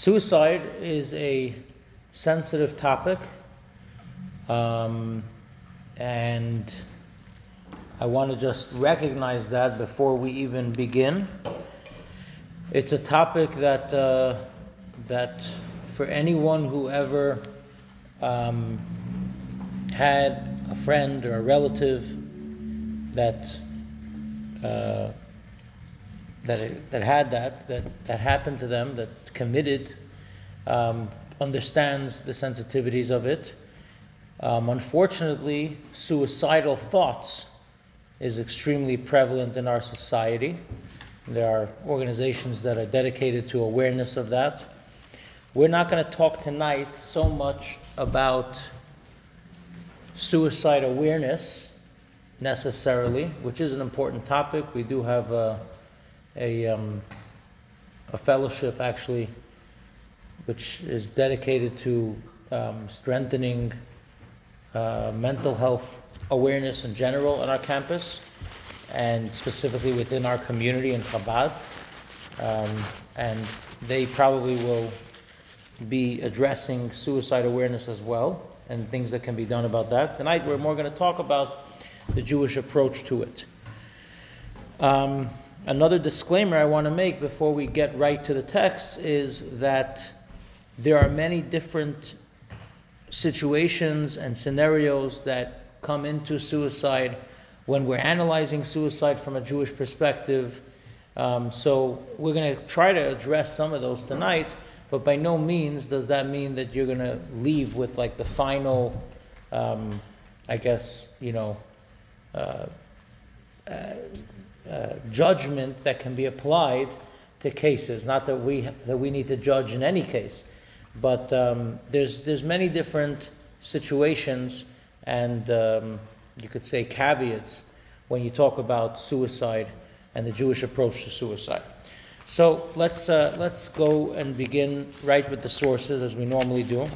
Suicide is a sensitive topic, um, and I want to just recognize that before we even begin. It's a topic that uh, that for anyone who ever um, had a friend or a relative that uh, that that had that that that happened to them that committed um, understands the sensitivities of it. Um, unfortunately, suicidal thoughts is extremely prevalent in our society. There are organizations that are dedicated to awareness of that. We're not going to talk tonight so much about suicide awareness necessarily, which is an important topic. We do have a, a, um, a fellowship actually, which is dedicated to um, strengthening uh, mental health awareness in general on our campus and specifically within our community in Chabad. Um, and they probably will be addressing suicide awareness as well and things that can be done about that. Tonight we're more going to talk about the Jewish approach to it. Um, another disclaimer I want to make before we get right to the text is that there are many different situations and scenarios that come into suicide when we're analyzing suicide from a Jewish perspective. Um, so we're going to try to address some of those tonight, but by no means does that mean that you're going to leave with like the final, um, I guess, you know, uh, uh, uh, judgment that can be applied to cases. Not that we that we need to judge in any case, but um, there's there's many different situations and um, you could say caveats when you talk about suicide and the Jewish approach to suicide. So let's uh, let's go and begin right with the sources as we normally do.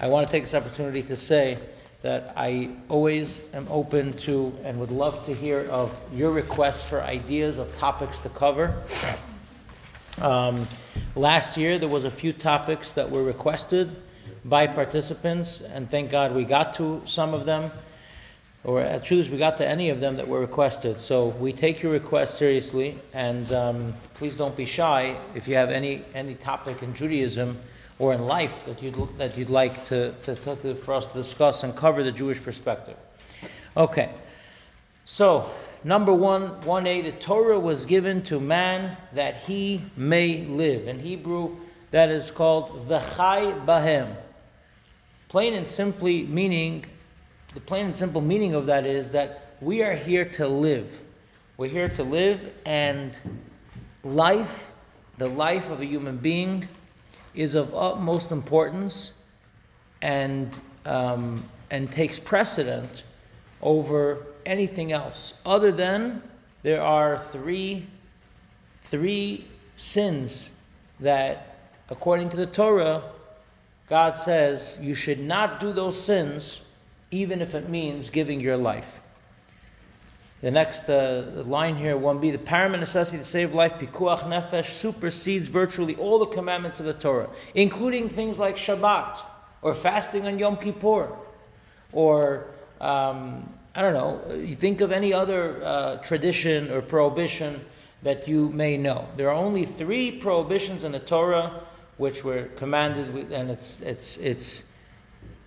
I want to take this opportunity to say that I always am open to and would love to hear of your requests for ideas of topics to cover. Um, last year, there was a few topics that were requested by participants, and thank God we got to some of them, or at truth, we got to any of them that were requested. So we take your requests seriously, and um, please don't be shy if you have any any topic in Judaism or in life that you'd, that you'd like to, to, to, for us to discuss and cover the Jewish perspective. Okay, so number one, 1a, the Torah was given to man that he may live. In Hebrew, that is called v'chai bahem. Plain and simply meaning, the plain and simple meaning of that is that we are here to live. We're here to live, and life, the life of a human being, is of utmost importance and, um, and takes precedent over anything else, other than there are three, three sins that, according to the Torah, God says you should not do those sins, even if it means giving your life. The next uh, line here, 1b, the paramount necessity to save life, pikuach nefesh, supersedes virtually all the commandments of the Torah, including things like Shabbat, or fasting on Yom Kippur, or, um, I don't know, you think of any other uh, tradition or prohibition that you may know. There are only three prohibitions in the Torah which were commanded, with, and it's, it's, it's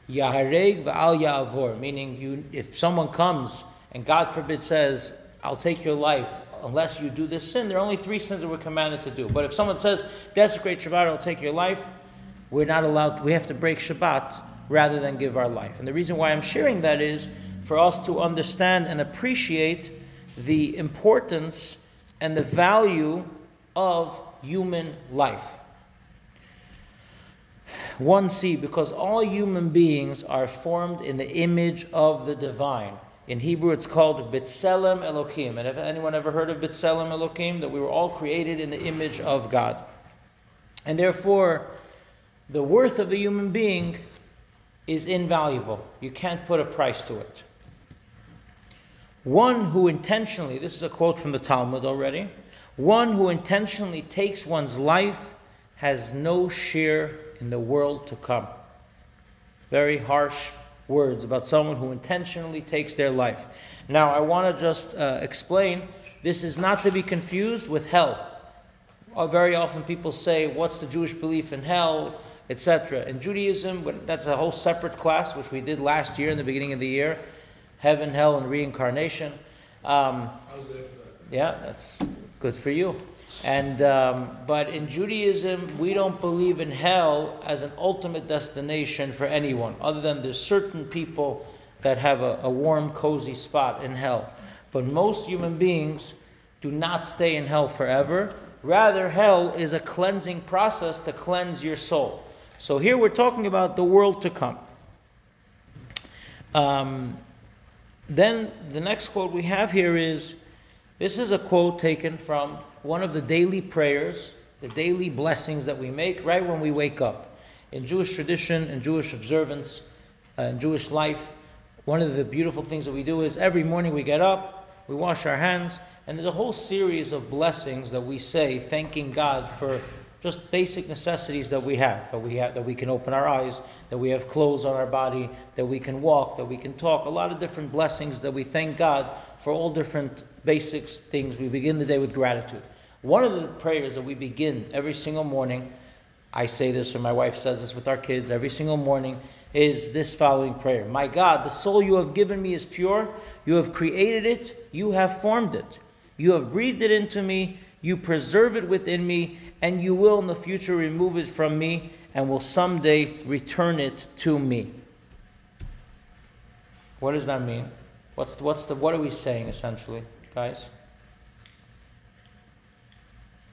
Yahareg va'al Ya'avor, meaning you, if someone comes and God forbid says, I'll take your life unless you do this sin, there are only three sins that we're commanded to do. But if someone says, desecrate Shabbat, I'll take your life, we're not allowed, we have to break Shabbat rather than give our life. And the reason why I'm sharing that is for us to understand and appreciate the importance and the value of human life. 1c, because all human beings are formed in the image of the divine. In Hebrew, it's called B'Tselem Elohim. And have anyone ever heard of B'Tselem Elohim? That we were all created in the image of God. And therefore, the worth of the human being is invaluable. You can't put a price to it. One who intentionally, this is a quote from the Talmud already, one who intentionally takes one's life has no share in the world to come. Very harsh words about someone who intentionally takes their life. Now, I want to just uh, explain this is not to be confused with hell. Uh, very often people say, What's the Jewish belief in hell? etc. In Judaism, that's a whole separate class, which we did last year in the beginning of the year heaven, hell, and reincarnation. Um, yeah, that's good for you. And um, but in Judaism, we don't believe in hell as an ultimate destination for anyone, other than there's certain people that have a, a warm, cozy spot in hell. But most human beings do not stay in hell forever. Rather, hell is a cleansing process to cleanse your soul. So here we're talking about the world to come. Um, then the next quote we have here is this is a quote taken from one of the daily prayers, the daily blessings that we make right when we wake up. In Jewish tradition and Jewish observance, uh, in Jewish life, one of the beautiful things that we do is every morning we get up, we wash our hands, and there's a whole series of blessings that we say, thanking God for just basic necessities that we have that we have that we can open our eyes that we have clothes on our body that we can walk that we can talk a lot of different blessings that we thank god for all different basic things. We begin the day with gratitude. One of the prayers that we begin every single morning i say this or my wife says this with our kids every single morning is this following prayer. My god the soul you have given me is pure. You have created it. You have formed it. You have breathed it into me you preserve it within me and you will in the future remove it from me and will someday return it to me. What does that mean? What's the, what's the what are we saying essentially, guys?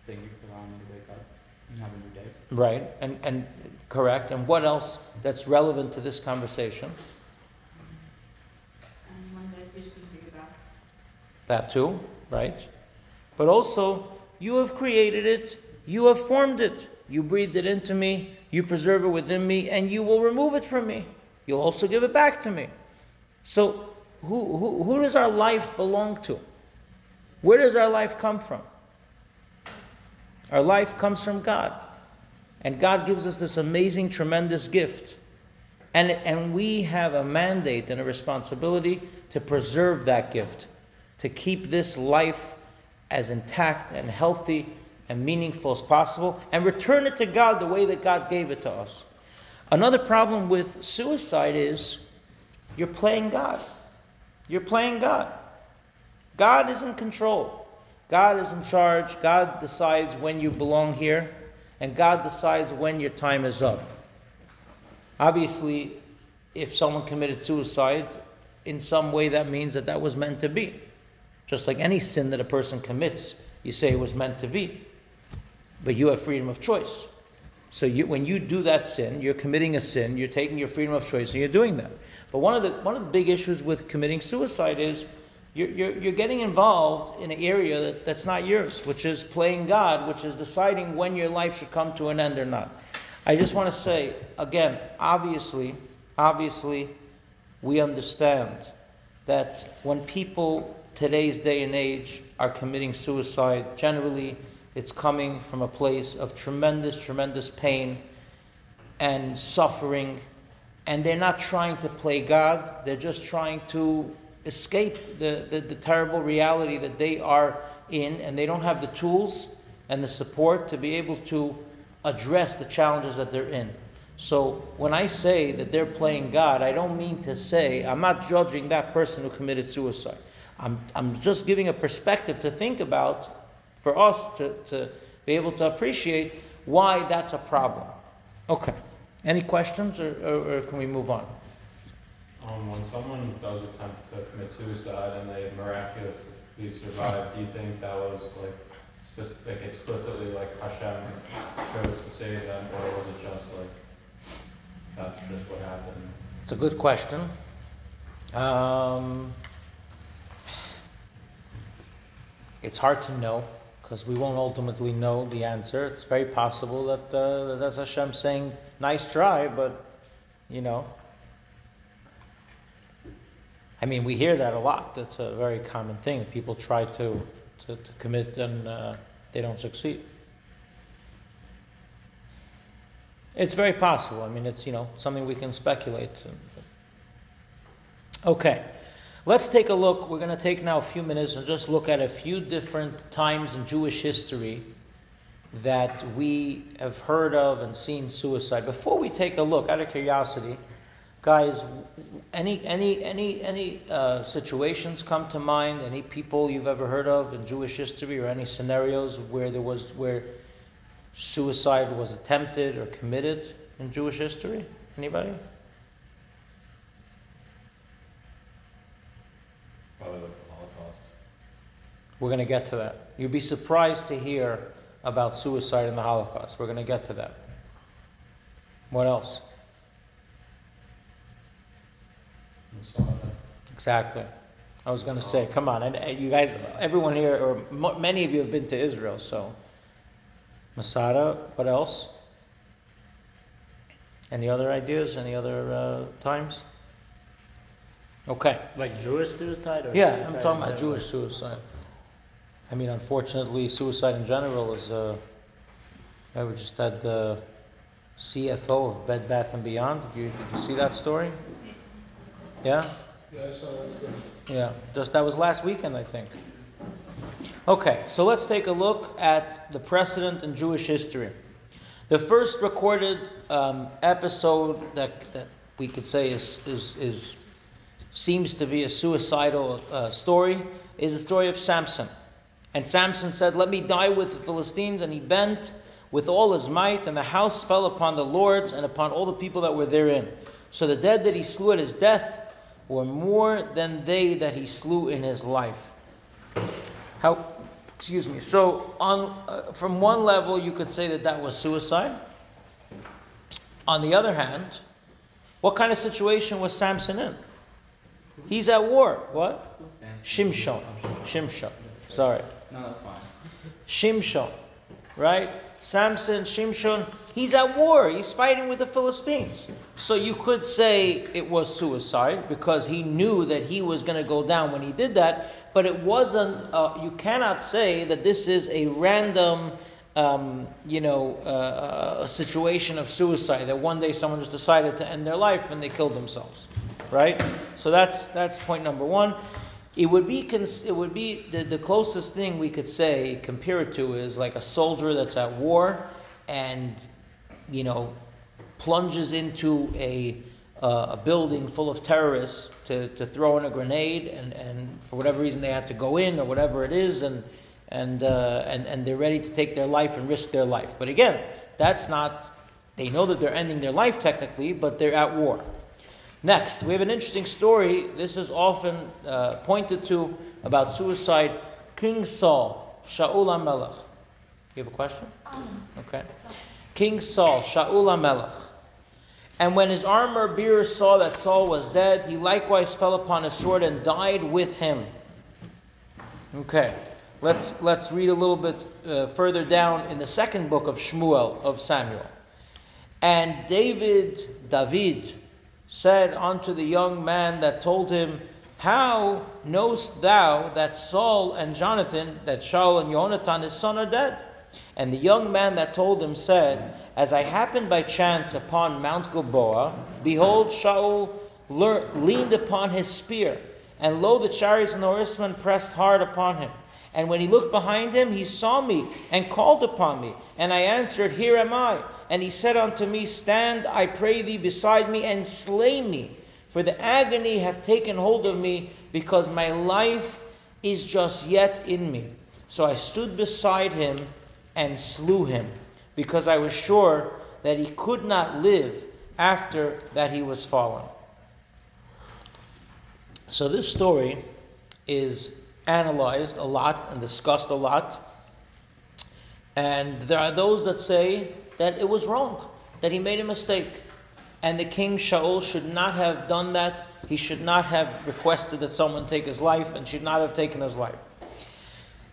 Thank you for allowing me to wake up and have a new day. Right, and and correct. And what else that's relevant to this conversation? And one that you speak about. That too, right? But also, you have created it you have formed it. You breathed it into me. You preserve it within me, and you will remove it from me. You'll also give it back to me. So, who, who, who does our life belong to? Where does our life come from? Our life comes from God. And God gives us this amazing, tremendous gift. And, and we have a mandate and a responsibility to preserve that gift, to keep this life as intact and healthy and meaningful as possible and return it to God the way that God gave it to us. Another problem with suicide is you're playing God. You're playing God. God is in control. God is in charge. God decides when you belong here, and God decides when your time is up. Obviously, if someone committed suicide, in some way that means that that was meant to be. Just like any sin that a person commits, you say it was meant to be but you have freedom of choice. So you, when you do that sin, you're committing a sin, you're taking your freedom of choice and you're doing that. But one of the, one of the big issues with committing suicide is you're, you're, you're getting involved in an area that, that's not yours, which is playing God, which is deciding when your life should come to an end or not. I just want to say, again, obviously, obviously, we understand that when people today's day and age are committing suicide, generally it's coming from a place of tremendous, tremendous pain and suffering. And they're not trying to play God, they're just trying to escape the, the, the, terrible reality that they are in, and they don't have the tools and the support to be able to address the challenges that they're in. So when I say that they're playing God, I don't mean to say, I'm not judging that person who committed suicide. I'm, I'm just giving a perspective to think about for us to, to be able to appreciate why that's a problem. Okay. Any questions or, or, or can we move on? Um, when someone does attempt to commit suicide and they miraculously survive, do you think that was like specific, explicitly like Hashem chose to save them, or was it just like that's just what happened? It's a good question. Um, it's hard to know because we won't ultimately know the answer. It's very possible that, uh, that that's Hashem saying, nice try, but, you know. I mean, we hear that a lot. It's a very common thing. People try to, to, to commit and uh, they don't succeed. It's very possible. I mean, it's, you know, something we can speculate. Okay, let's take a look. We're going to take now a few minutes and just look at a few different times in Jewish history that we have heard of and seen suicide. Before we take a look, out of curiosity, guys, any any any any uh, situations come to mind? Any people you've ever heard of in Jewish history, or any scenarios where there was where suicide was attempted or committed in Jewish history? Anybody? Probably the Holocaust. We're going to get to that. You'd be surprised to hear about suicide in the Holocaust. We're going to get to that. What else? Exactly. I was going to say, come on, and uh, you guys, everyone here, or many of you have been to Israel, so Masada. What else? Any other ideas? Any other uh, times? Okay. Like Jewish suicide or Yeah, suicide I'm talking in about general? Jewish suicide. I mean, unfortunately, suicide in general is. Uh, I we just had the CFO of Bed Bath and Beyond. Did you, did you see that story? Yeah. Yeah, I saw that story. Yeah, just that was last weekend, I think. Okay, so let's take a look at the precedent in Jewish history. The first recorded um, episode that, that we could say is, is, is seems to be a suicidal uh, story is the story of Samson. And Samson said, Let me die with the Philistines. And he bent with all his might, and the house fell upon the lords and upon all the people that were therein. So the dead that he slew at his death were more than they that he slew in his life. How, excuse me. So, on uh, from one level, you could say that that was suicide. On the other hand, what kind of situation was Samson in? He's at war. What? Shimshon. Shimshon. Sorry. No, that's fine. Shimshon. Right? Samson, Shimshon, he's at war. He's fighting with the Philistines. So you could say it was suicide because he knew that he was going to go down when he did that. But it wasn't, uh, you cannot say that this is a random, um, you know, uh, a situation of suicide, that one day someone just decided to end their life and they killed themselves. Right? So that's, that's point number one. It would be cons- it would be the, the closest thing we could say compare it to is like a soldier that's at war and you know plunges into a uh, a building full of terrorists to, to throw in a grenade and, and for whatever reason they had to go in or whatever it is and and, uh, and and they're ready to take their life and risk their life. But again, that's not they know that they're ending their life technically, but they're at war. Next, we have an interesting story. This is often uh, pointed to about suicide. King Saul, Shaul HaMelech. You have a question? Okay. King Saul, Shaul HaMelech. And when his armor bearer saw that Saul was dead, he likewise fell upon his sword and died with him. Okay. Let's, let's read a little bit uh, further down in the second book of Shmuel of Samuel. And David, David, said unto the young man that told him, How knowest thou that Saul and Jonathan, that Shaul and Jonathan his son are dead? And the young man that told him said, As I happened by chance upon Mount Gilboa, behold, Shaul leaned upon his spear, and lo, the chariots and the horsemen pressed hard upon him. And when he looked behind him, he saw me and called upon me. And I answered, Here am I. And he said unto me, Stand, I pray thee, beside me, and slay me. For the agony hath taken hold of me, because my life is just yet in me. So I stood beside him and slew him, because I was sure that he could not live after that he was fallen. So this story is analyzed a lot and discussed a lot. And there are those that say that it was wrong, that he made a mistake. And the king Shaul should not have done that. He should not have requested that someone take his life and should not have taken his life.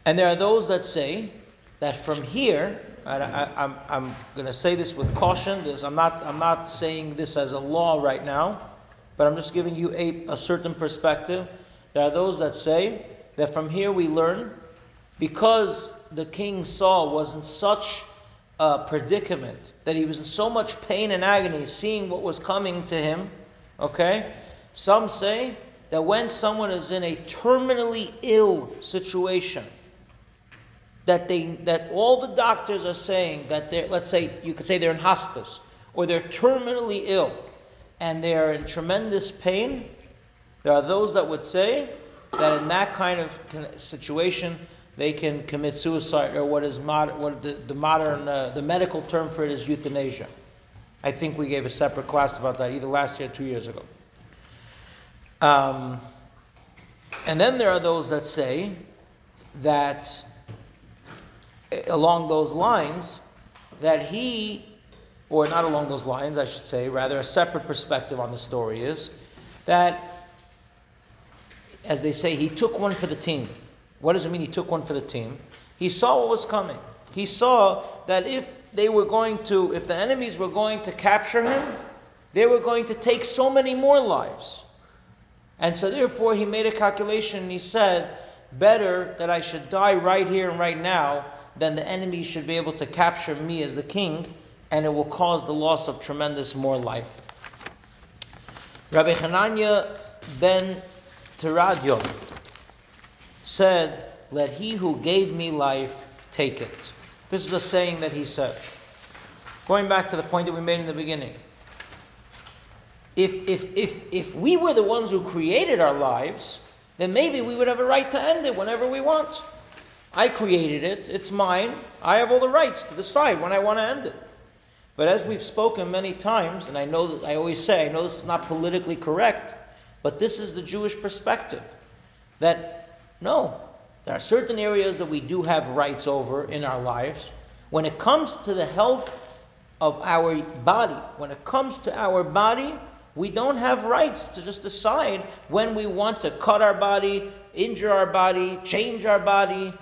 And there are those that say that from here, I, I, I'm, I'm going to say this with caution. This, I'm, not, I'm not saying this as a law right now, but I'm just giving you a, a certain perspective. There are those that say that from here we learn because the king Saul was in such a predicament, that he was in so much pain and agony seeing what was coming to him, okay? Some say that when someone is in a terminally ill situation, that they that all the doctors are saying that they're let's say you could say they're in hospice or they're terminally ill and they are in tremendous pain there are those that would say that in that kind of situation they can commit suicide or what is mod- what the, the modern uh, the medical term for it is euthanasia. I think we gave a separate class about that either last year or two years ago. Um, and then there are those that say that along those lines that he, or not along those lines, I should say, rather a separate perspective on the story is that, as they say, he took one for the team. What does it mean he took one for the team? He saw what was coming. He saw that if they were going to, if the enemies were going to capture him, they were going to take so many more lives. And so, therefore, he made a calculation and he said, Better that I should die right here and right now than the enemy should be able to capture me as the king, and it will cause the loss of tremendous more life. Rabbi Hananya ben Teradyon said, Let he who gave me life take it. This is a saying that he said. Going back to the point that we made in the beginning. If, if, if, if we were the ones who created our lives, then maybe we would have a right to end it whenever we want. I created it, it's mine. I have all the rights to decide when I want to end it. But as we've spoken many times, and I know that I always say, I know this is not politically correct, but this is the Jewish perspective that no, there are certain areas that we do have rights over in our lives. When it comes to the health of our body, when it comes to our body, we don't have rights to just decide when we want to cut our body, injure our body, change our body,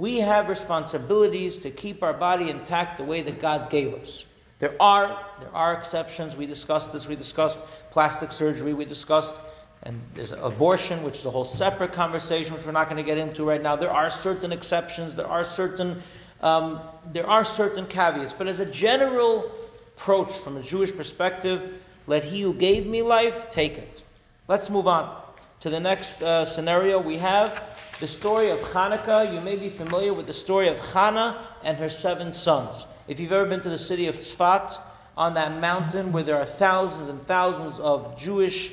we have responsibilities to keep our body intact the way that God gave us. There are, there are exceptions. We discussed this. We discussed plastic surgery. We discussed, and there's abortion, which is a whole separate conversation, which we're not going to get into right now. There are certain exceptions. There are certain, um, there are certain caveats. But as a general approach from a Jewish perspective, let he who gave me life take it. Let's move on to the next uh, scenario. We have the story of Hanukkah, you may be familiar with the story of Hannah and her seven sons. If you've ever been to the city of Tzfat, on that mountain where there are thousands and thousands of Jewish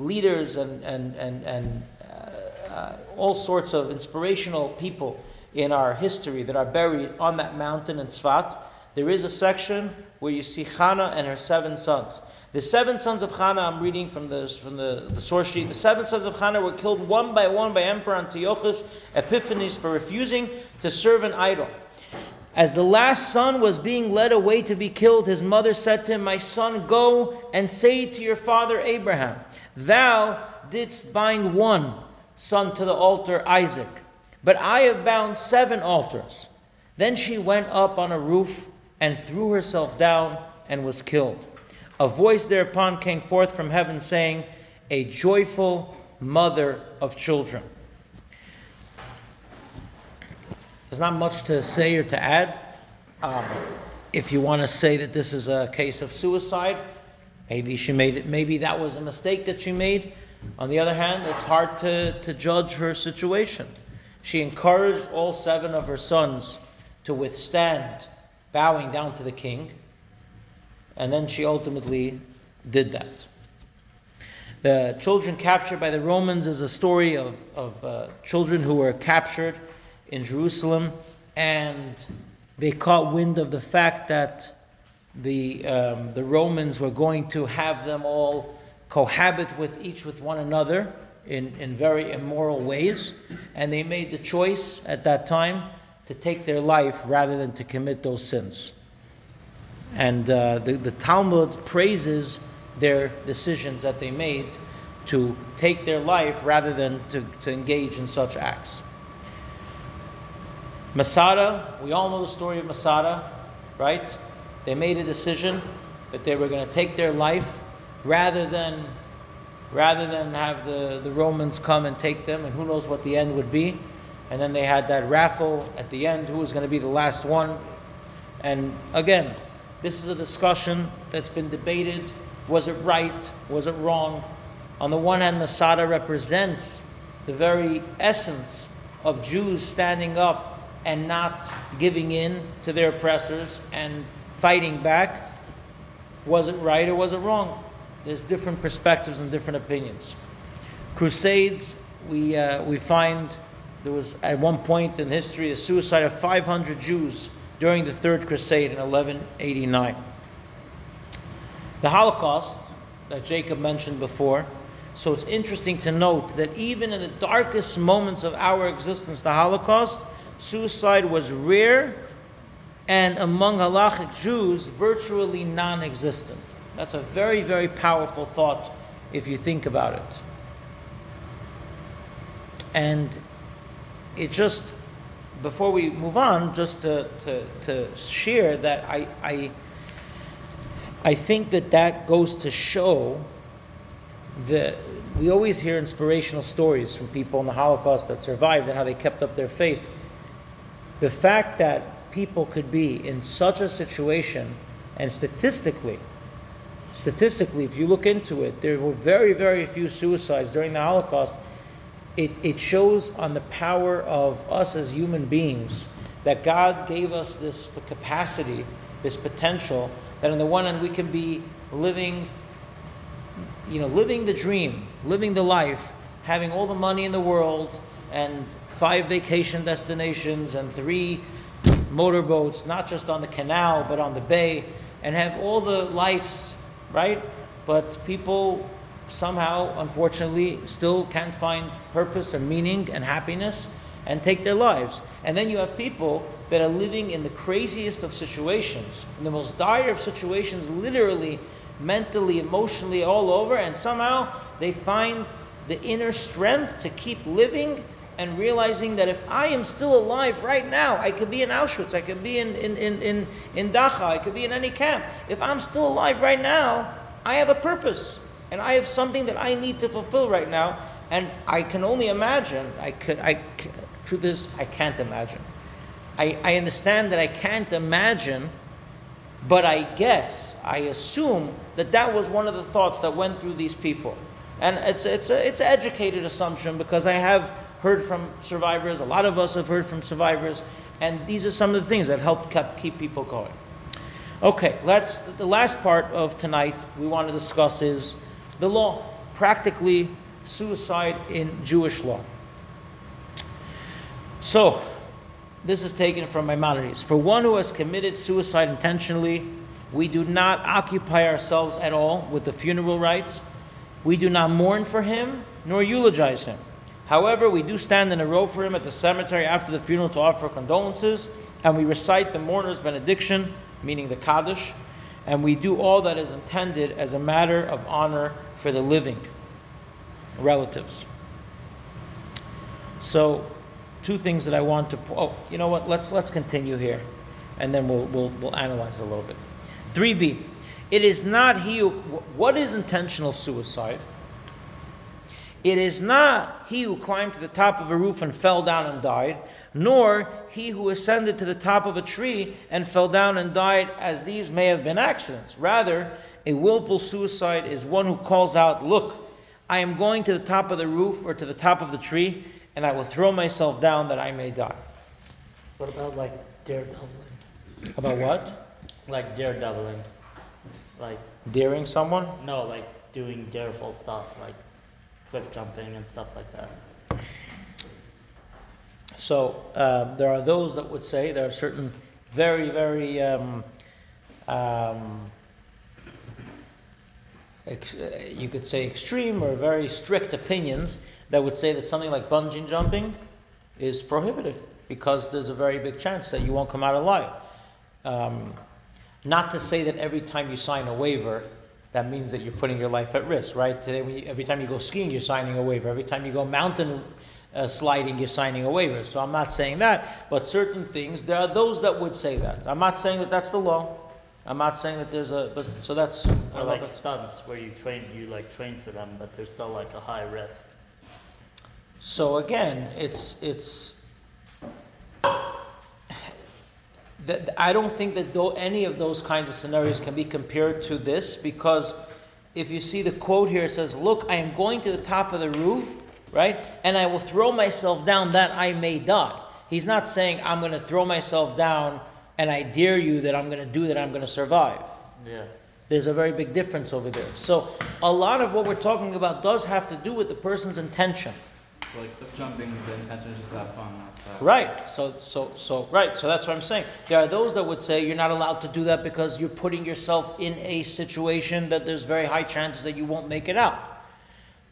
leaders and, and, and, and uh, uh, all sorts of inspirational people in our history that are buried on that mountain in Tzfat, there is a section where you see Hannah and her seven sons. The seven sons of Hannah, I'm reading from the, from the, the source sheet, the seven sons of Hannah were killed one by one by Emperor Antiochus Epiphanes for refusing to serve an idol. As the last son was being led away to be killed, his mother said to him, My son, go and say to your father Abraham, Thou didst bind one son to the altar, Isaac, but I have bound seven altars. Then she went up on a roof and threw herself down and was killed. A voice thereupon came forth from heaven saying, A joyful mother of children. There's not much to say or to add. Um, if you want to say that this is a case of suicide, maybe she made it, maybe that was a mistake that she made. On the other hand, it's hard to, to judge her situation. She encouraged all seven of her sons to withstand bowing down to the king and then she ultimately did that. The children captured by the Romans is a story of, of uh, children who were captured in Jerusalem and they caught wind of the fact that the, um, the Romans were going to have them all cohabit with each with one another in, in very immoral ways. And they made the choice at that time to take their life rather than to commit those sins. And uh, the, the Talmud praises their decisions that they made to take their life rather than to, to engage in such acts. Masada, we all know the story of Masada, right? They made a decision that they were going to take their life rather than rather than have the, the Romans come and take them, and who knows what the end would be. And then they had that raffle at the end who was going to be the last one And again, this is a discussion that's been debated. Was it right? Was it wrong? On the one hand, Masada represents the very essence of Jews standing up and not giving in to their oppressors and fighting back. Was it right or was it wrong? There's different perspectives and different opinions. Crusades, we, uh, we find there was at one point in history a suicide of 500 Jews during the Third Crusade in 1189. The Holocaust, that Jacob mentioned before, so it's interesting to note that even in the darkest moments of our existence, the Holocaust, suicide was rare and among halachic Jews, virtually non existent. That's a very, very powerful thought if you think about it. And it just, before we move on, just to, to, to share that I, I, I think that that goes to show that we always hear inspirational stories from people in the Holocaust that survived and how they kept up their faith. The fact that people could be in such a situation, and statistically, statistically, if you look into it, there were very, very few suicides during the Holocaust. It, it shows on the power of us as human beings that God gave us this capacity, this potential, that on the one hand we can be living, you know, living the dream, living the life, having all the money in the world, and five vacation destinations and three motorboats, not just on the canal, but on the bay, and have all the lives, right? But people somehow, unfortunately, still can't find purpose and meaning and happiness and take their lives. And then you have people that are living in the craziest of situations, in the most dire of situations, literally, mentally, emotionally, all over, and somehow they find the inner strength to keep living and realizing that if I am still alive right now, I could be in Auschwitz, I could be in, in, in, in, in Dachau, I could be in any camp. If I'm still alive right now, I have a purpose and I have something that I need to fulfill right now. And I can only imagine, I could, I, truth is, I can't imagine. I, I understand that I can't imagine, but I guess, I assume that that was one of the thoughts that went through these people. And it's, it's, a, it's an educated assumption because I have heard from survivors, a lot of us have heard from survivors, and these are some of the things that help keep people going. Okay, let's, the last part of tonight we want to discuss is the law, practically suicide in Jewish law. So, this is taken from Maimonides. For one who has committed suicide intentionally, we do not occupy ourselves at all with the funeral rites. We do not mourn for him nor eulogize him. However, we do stand in a row for him at the cemetery after the funeral to offer condolences, and we recite the mourner's benediction, meaning the Kaddish, and we do all that is intended as a matter of honor for the living relatives. So, two things that I want to. Oh, you know what? Let's let's continue here, and then we'll we'll, we'll analyze a little bit. Three B. It is not he who. What is intentional suicide? It is not he who climbed to the top of a roof and fell down and died, nor he who ascended to the top of a tree and fell down and died, as these may have been accidents. Rather, a willful suicide is one who calls out, Look, I am going to the top of the roof or to the top of the tree, and I will throw myself down that I may die. What about like daredeviling? About what? Like daredeviling. Like, Daring someone? no, like doing dareful stuff, like cliff jumping and stuff like that. So uh, there are those that would say there are certain very, very um, um, ex- you could say extreme or very strict opinions that would say that something like bungee jumping is prohibited because there's a very big chance that you won't come out alive. Um, not to say that every time you sign a waiver, that means that you're putting your life at risk, right? Today, when you, every time you go skiing, you're signing a waiver. Every time you go mountain uh, sliding, you're signing a waiver. So I'm not saying that, but certain things, there are those that would say that. I'm not saying that that's the law. I'm not saying that there's a, but so that's. Or like if that's- stunts where you train, you like train for them, but there's still like a high risk. So again, it's it's that I don't think that though any of those kinds of scenarios can be compared to this because if you see the quote here, it says, "Look, I am going to the top of the roof, right, and I will throw myself down that I may die." He's not saying I'm going to throw myself down and I dare you that I'm going to do that. I'm going to survive. Yeah. There's a very big difference over there. So a lot of what we're talking about does have to do with the person's intention. Like jumping, the intention is just have fun, not. Right. So so so right. So that's what I'm saying. There are those that would say you're not allowed to do that because you're putting yourself in a situation that there's very high chances that you won't make it out.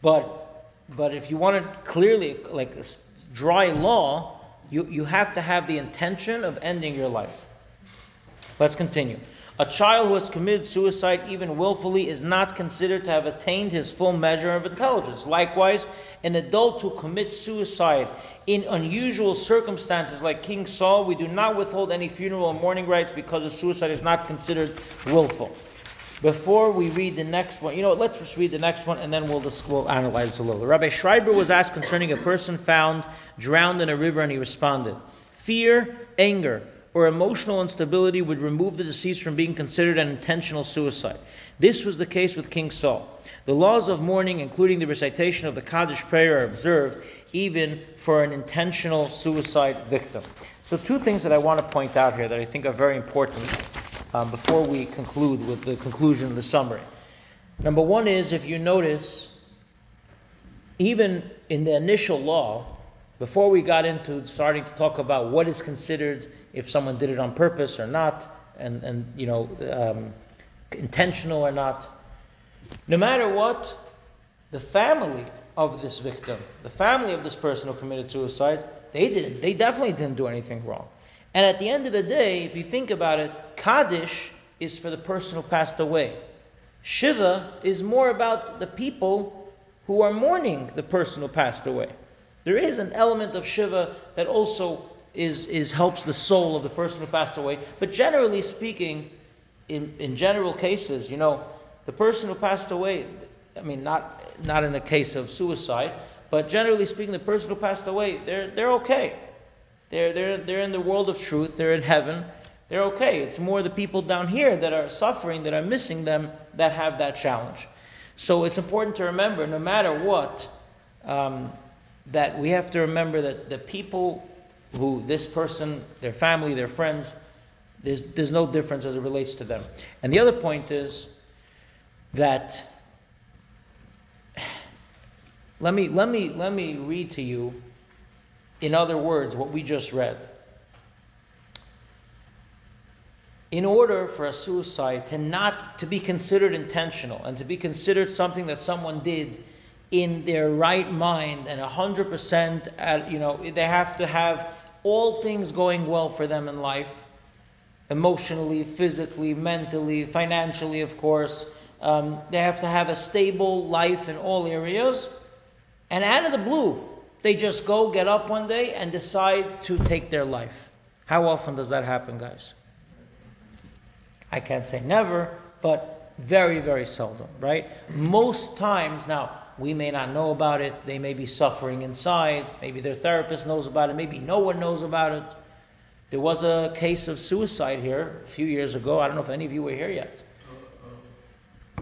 But but if you want to clearly like dry law, you, you have to have the intention of ending your life. Let's continue. A child who has committed suicide, even willfully, is not considered to have attained his full measure of intelligence. Likewise, an adult who commits suicide in unusual circumstances, like King Saul, we do not withhold any funeral or mourning rites because a suicide is not considered willful. Before we read the next one, you know, let's just read the next one and then we'll, dis- we'll analyze a little. Rabbi Schreiber was asked concerning a person found drowned in a river and he responded Fear, anger, or emotional instability would remove the deceased from being considered an intentional suicide. This was the case with King Saul. The laws of mourning, including the recitation of the Kaddish prayer, are observed even for an intentional suicide victim. So, two things that I want to point out here that I think are very important um, before we conclude with the conclusion of the summary. Number one is if you notice, even in the initial law, before we got into starting to talk about what is considered if someone did it on purpose or not, and, and you know, um, intentional or not, no matter what, the family of this victim, the family of this person who committed suicide, they didn't. they definitely didn't do anything wrong. And at the end of the day, if you think about it, Kaddish is for the person who passed away. Shiva is more about the people who are mourning the person who passed away. There is an element of Shiva that also is, is helps the soul of the person who passed away. But generally speaking, in, in general cases, you know, the person who passed away, I mean, not, not in a case of suicide, but generally speaking, the person who passed away, they're, they're okay. They're, they're, they're in the world of truth, they're in heaven, they're okay. It's more the people down here that are suffering, that are missing them, that have that challenge. So it's important to remember, no matter what, um, that we have to remember that the people who this person, their family, their friends, there's, there's no difference as it relates to them. And the other point is that let me let me let me read to you in other words what we just read. In order for a suicide to not to be considered intentional and to be considered something that someone did in their right mind and 100% at, uh, you know they have to have all things going well for them in life emotionally physically mentally financially of course. Um, they have to have a stable life in all areas. And out of the blue they just go get up one day and decide to take their life. How often does that happen guys? I can't say never but very very seldom right most times now we may not know about it. They may be suffering inside. Maybe their therapist knows about it. Maybe no one knows about it. There was a case of suicide here a few years ago. I don't know if any of you were here yet.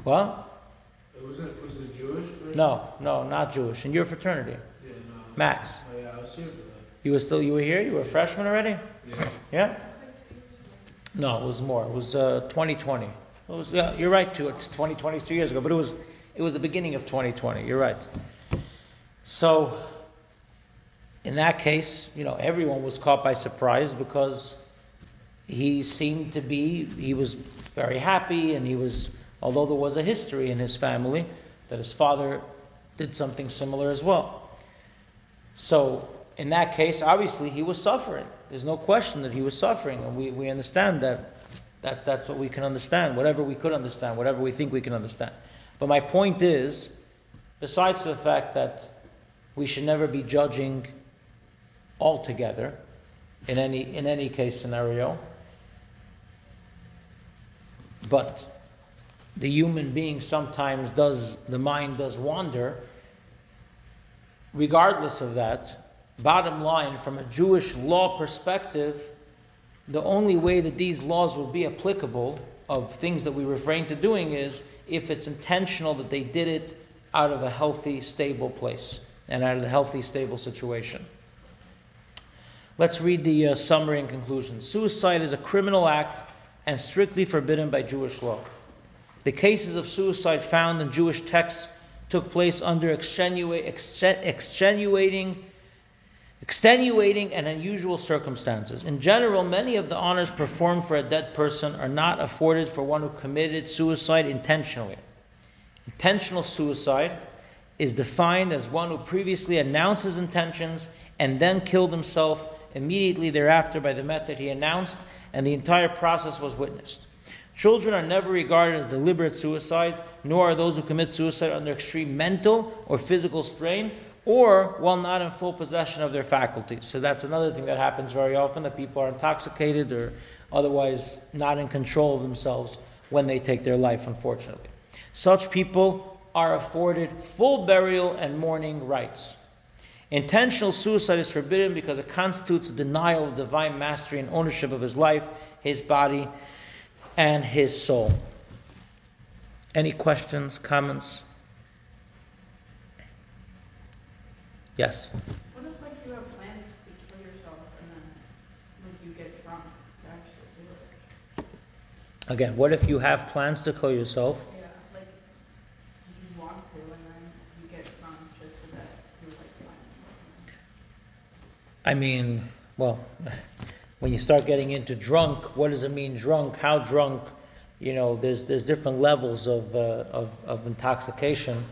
What? Was it, was it Jewish? person? No, no, not Jewish. In your fraternity, Yeah, no. Max. Oh, yeah, I was here. You were still you were here. You were a freshman already. Yeah. Yeah. No, it was more. It was uh, 2020. It was yeah. You're right too. It's 2020 is two years ago, but it was it was the beginning of 2020. You're right. So, in that case, you know, everyone was caught by surprise because he seemed to be, he was very happy, and he was, although there was a history in his family that his father did something similar as well. So, in that case, obviously, he was suffering. There's no question that he was suffering, and we, we understand that, that that's what we can understand, whatever we could understand, whatever we think we can understand. But my point is, besides the fact that we should never be judging altogether in any in any case scenario, but the human being sometimes does the mind does wander. Regardless of that, bottom line, from a Jewish law perspective, the only way that these laws will be applicable of things that we refrain to doing is if it's intentional that they did it out of a healthy, stable place and out of a healthy, stable situation. Let's read the uh, summary and conclusion. Suicide is a criminal act and strictly forbidden by Jewish law. The cases of suicide found in Jewish texts took place under extenua- exten- extenuating, extenuating and unusual circumstances. In general, many of the honors performed for a dead person are not afforded for one who committed suicide intentionally. Intentional suicide is defined as one who previously announced his intentions and then killed himself immediately thereafter by the method he announced, and the entire process was witnessed. Children are never regarded as deliberate suicides, nor are those who commit suicide under extreme mental or physical strain or while not in full possession of their faculties. So that's another thing that happens very often that people are intoxicated or otherwise not in control of themselves when they take their life, unfortunately. Such people are afforded full burial and mourning rights. Intentional suicide is forbidden because it constitutes a denial of divine mastery and ownership of his life, his body, and his soul. Any questions, comments? Yes. What if like you have plans to kill yourself and then like you get drunk to actually do it? Again, what if you have plans to kill yourself? Yeah, like you want to and then you get drunk just so that you're like planning. I mean, well, when you start getting into drunk, what does it mean drunk? How drunk? You know, there's there's different levels of, uh, of of intoxication.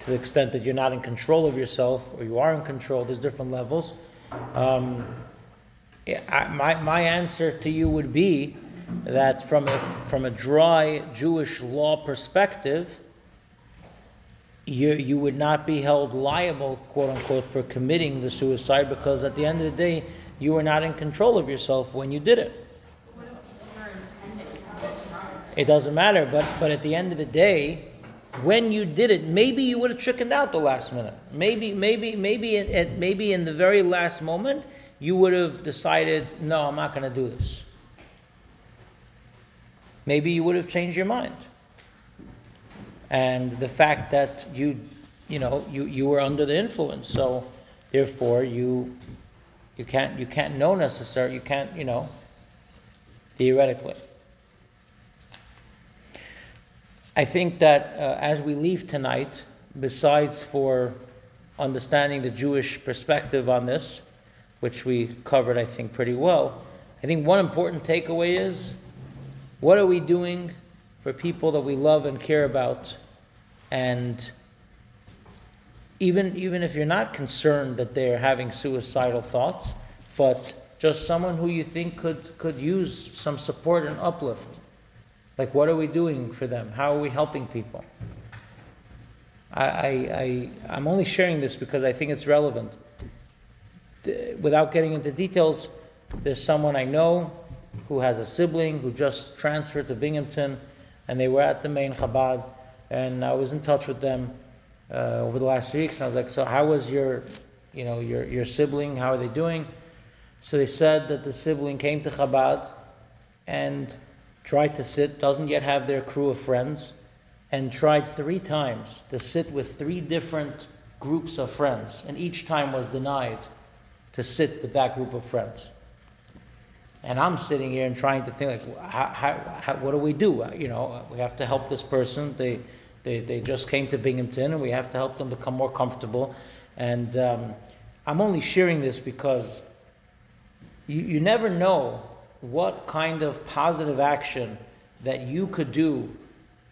To the extent that you're not in control of yourself, or you are in control, there's different levels. Um, I, my my answer to you would be that from a from a dry Jewish law perspective, you, you would not be held liable, quote unquote, for committing the suicide because at the end of the day, you were not in control of yourself when you did it. What if you're intending to get drunk? It doesn't matter, but, but at the end of the day, when you did it, maybe you would have chickened out the last minute. Maybe, maybe, maybe, at, maybe in the very last moment, you would have decided, no, I'm not going to do this. Maybe you would have changed your mind. And the fact that you, you know, you, you were under the influence, so therefore you, you can't, you can't know necessarily, you can't, you know, theoretically. I think that uh, as we leave tonight, besides for understanding the Jewish perspective on this, which we covered, I think, pretty well, I think one important takeaway is what are we doing for people that we love and care about? And even, even if you're not concerned that they're having suicidal thoughts, but just someone who you think could, could use some support and uplift. Like, what are we doing for them? How are we helping people? I, I, I, I'm only sharing this because I think it's relevant. Without getting into details, there's someone I know who has a sibling who just transferred to Binghamton, and they were at the main Chabad, and I was in touch with them uh, over the last weeks. And I was like, "So, how was your, you know, your your sibling? How are they doing?" So they said that the sibling came to Chabad and tried to sit, doesn't yet have their crew of friends, and tried three times to sit with three different groups of friends, and each time was denied to sit with that group of friends. And I'm sitting here and trying to think, like, how, how, how, what do we do? Uh, You know, we have to help this person. They, they, they just came to Binghamton, and we have to help them become more comfortable. And um, I'm only sharing this because you, you never know what kind of positive action that you could do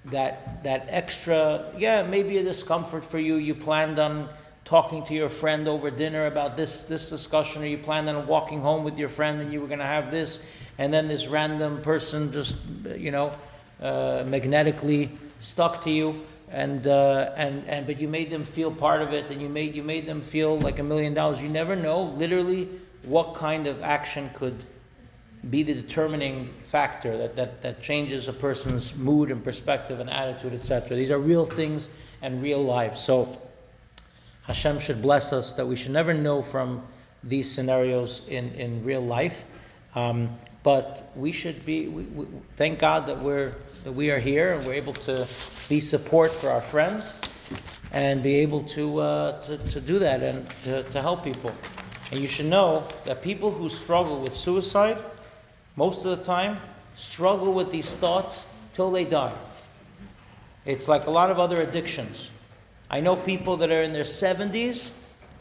that that extra yeah maybe a discomfort for you. You planned on talking to your friend over dinner about this this discussion or you planned on walking home with your friend and you were going to have this and then this random person just you know uh, magnetically stuck to you and uh, and and but you made them feel part of it and you made you made them feel like a million dollars. You never know literally what kind of action could be the determining factor that, that, that changes a person's mood and perspective and attitude, etc. These are real things and real life. So Hashem should bless us that we should never know from these scenarios in, in real life. Um, but we should be, we, we, thank God that we're, that we are here and we're able to be support for our friends and be able to, uh, to, to do that and to, to help people. And you should know that people who struggle with suicide, most of the time, struggle with these thoughts till they die. It's like a lot of other addictions. I know people that are in their 70s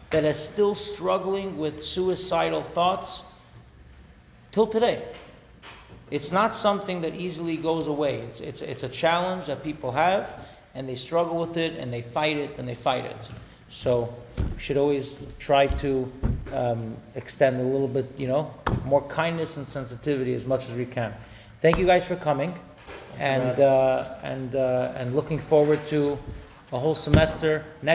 that are still struggling with suicidal thoughts till today. It's not something that easily goes away. It's, it's, it's a challenge that people have, and they struggle with it, and they fight it, and they fight it. So, we should always try to um, extend a little bit, you know, more kindness and sensitivity as much as we can. Thank you guys for coming, and uh, and uh, and looking forward to a whole semester next.